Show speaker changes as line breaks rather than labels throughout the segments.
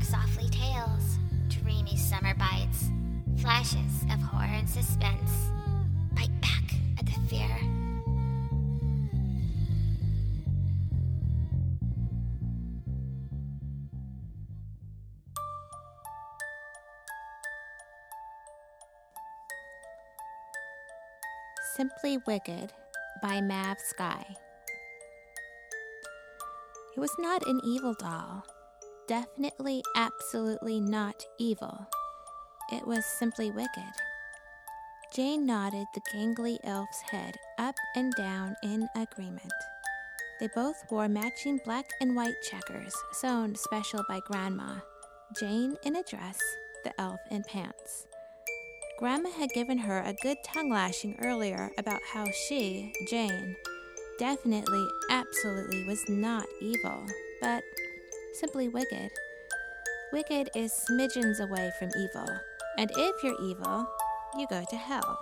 bark softly tales, dreamy summer bites, flashes of horror and suspense. Bite back at the fear.
Simply Wicked by Mav Skye. It was not an evil doll. Definitely, absolutely not evil. It was simply wicked. Jane nodded the gangly elf's head up and down in agreement. They both wore matching black and white checkers, sewn special by Grandma. Jane in a dress, the elf in pants. Grandma had given her a good tongue lashing earlier about how she, Jane, definitely, absolutely was not evil, but simply wicked. Wicked is smidgens away from evil, and if you're evil, you go to hell.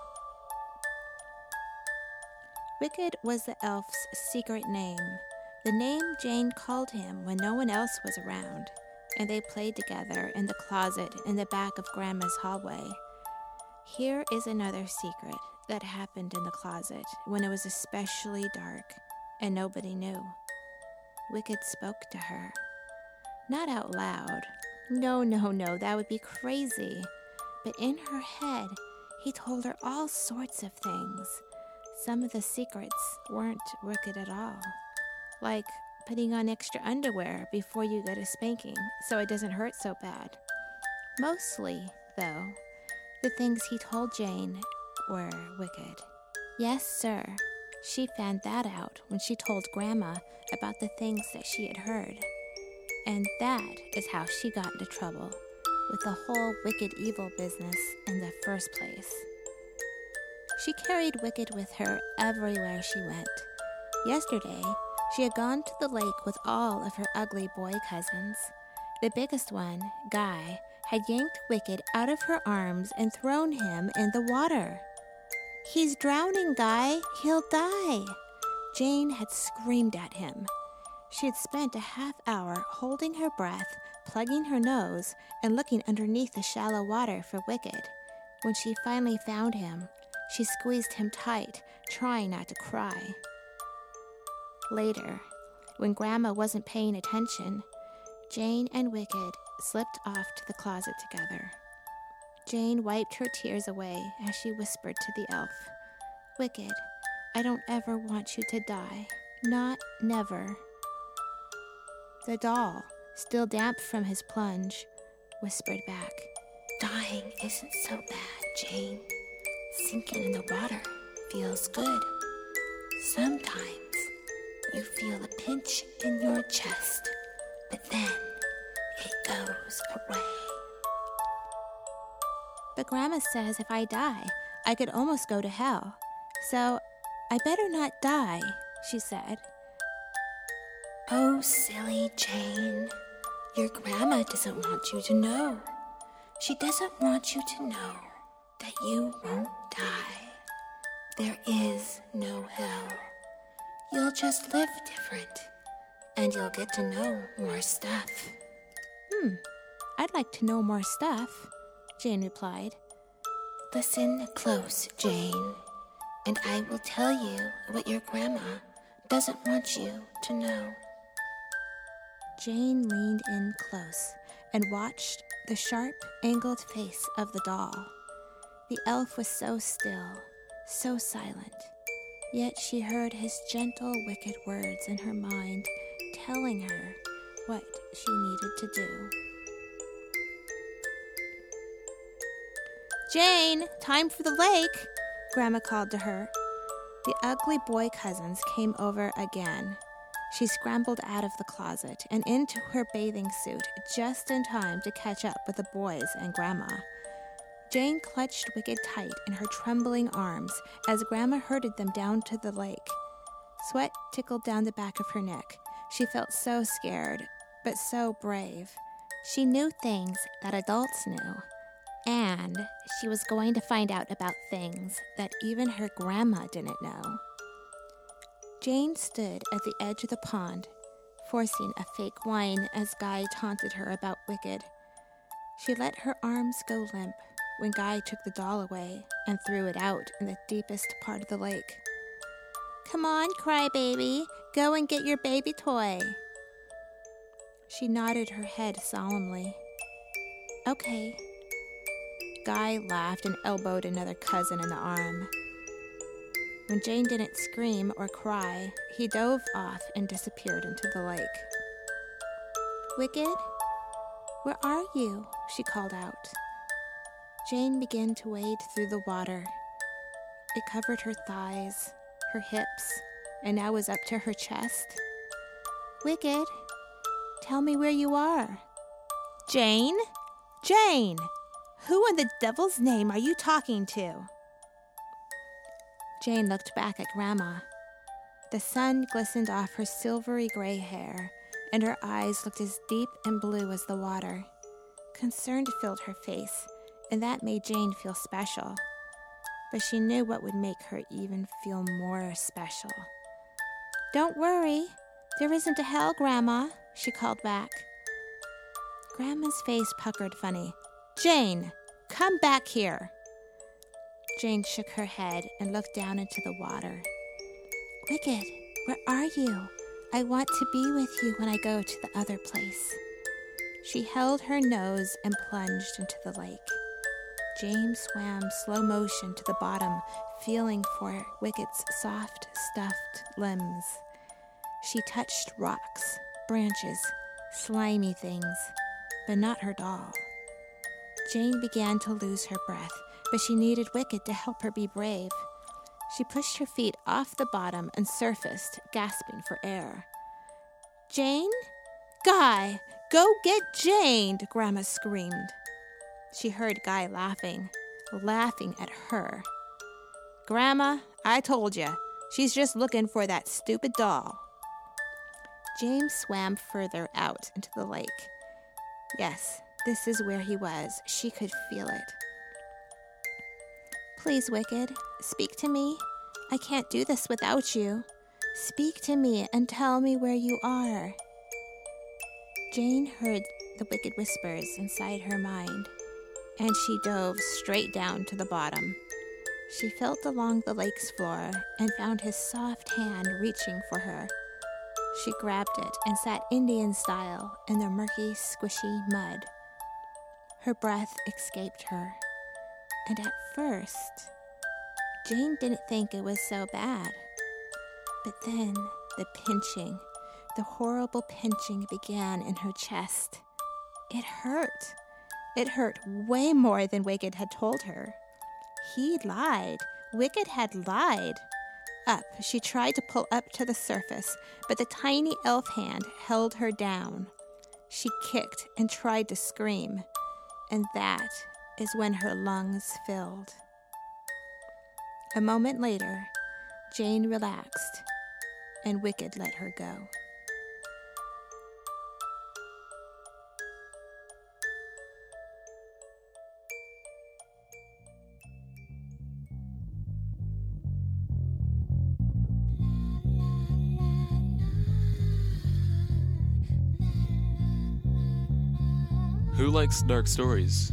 Wicked was the elf's secret name, the name Jane called him when no one else was around, and they played together in the closet in the back of Grandma's hallway. Here is another secret that happened in the closet when it was especially dark and nobody knew. Wicked spoke to her. Not out loud. No, no, no, that would be crazy. But in her head, he told her all sorts of things. Some of the secrets weren't wicked at all. Like putting on extra underwear before you get a spanking so it doesn't hurt so bad. Mostly, though, the things he told Jane were wicked. Yes, sir. She found that out when she told Grandma about the things that she had heard. And that is how she got into trouble with the whole wicked evil business in the first place. She carried Wicked with her everywhere she went. Yesterday, she had gone to the lake with all of her ugly boy cousins. The biggest one, Guy, had yanked Wicked out of her arms and thrown him in the water. He's drowning, Guy. He'll die. Jane had screamed at him. She had spent a half hour holding her breath, plugging her nose, and looking underneath the shallow water for Wicked. When she finally found him, she squeezed him tight, trying not to cry. Later, when Grandma wasn't paying attention, Jane and Wicked slipped off to the closet together. Jane wiped her tears away as she whispered to the elf, Wicked, I don't ever want you to die. Not never. The doll, still damp from his plunge, whispered back, Dying isn't so bad, Jane. Sinking in the water feels good. Sometimes you feel a pinch in your chest, but then it goes away. But Grandma says if I die, I could almost go to hell. So I better not die, she said. Oh, silly Jane. Your grandma doesn't want you to know. She doesn't want you to know that you won't die. There is no hell. You'll just live different, and you'll get to know more stuff. Hmm, I'd like to know more stuff, Jane replied. Listen close, Jane, and I will tell you what your grandma doesn't want you to know. Jane leaned in close and watched the sharp, angled face of the doll. The elf was so still, so silent, yet she heard his gentle, wicked words in her mind telling her what she needed to do. Jane, time for the lake, Grandma called to her. The ugly boy cousins came over again. She scrambled out of the closet and into her bathing suit just in time to catch up with the boys and Grandma. Jane clutched Wicked tight in her trembling arms as Grandma herded them down to the lake. Sweat tickled down the back of her neck. She felt so scared, but so brave. She knew things that adults knew, and she was going to find out about things that even her grandma didn't know. Jane stood at the edge of the pond, forcing a fake whine as Guy taunted her about Wicked. She let her arms go limp when Guy took the doll away and threw it out in the deepest part of the lake. Come on, crybaby, go and get your baby toy. She nodded her head solemnly. Okay. Guy laughed and elbowed another cousin in the arm. When Jane didn't scream or cry, he dove off and disappeared into the lake. Wicked? Where are you? she called out. Jane began to wade through the water. It covered her thighs, her hips, and now was up to her chest. Wicked, tell me where you are. Jane? Jane! Who in the devil's name are you talking to? Jane looked back at Grandma. The sun glistened off her silvery gray hair, and her eyes looked as deep and blue as the water. Concern filled her face, and that made Jane feel special. But she knew what would make her even feel more special. Don't worry, there isn't a hell, Grandma, she called back. Grandma's face puckered funny. Jane, come back here. Jane shook her head and looked down into the water. Wicked, where are you? I want to be with you when I go to the other place. She held her nose and plunged into the lake. Jane swam slow motion to the bottom, feeling for Wicked's soft, stuffed limbs. She touched rocks, branches, slimy things, but not her doll. Jane began to lose her breath but she needed Wicked to help her be brave. She pushed her feet off the bottom and surfaced, gasping for air. Jane? Guy! Go get Jane! Grandma screamed. She heard Guy laughing, laughing at her. Grandma, I told you. She's just looking for that stupid doll. Jane swam further out into the lake. Yes, this is where he was. She could feel it. Please, Wicked, speak to me. I can't do this without you. Speak to me and tell me where you are. Jane heard the wicked whispers inside her mind, and she dove straight down to the bottom. She felt along the lake's floor and found his soft hand reaching for her. She grabbed it and sat Indian style in the murky, squishy mud. Her breath escaped her and at first, Jane didn't think it was so bad. But then the pinching, the horrible pinching began in her chest. It hurt. It hurt way more than Wicked had told her. He lied. Wicked had lied. Up, she tried to pull up to the surface, but the tiny elf hand held her down. She kicked and tried to scream, and that is when her lungs filled. A moment later, Jane relaxed, and Wicked let her go.
Who likes dark stories?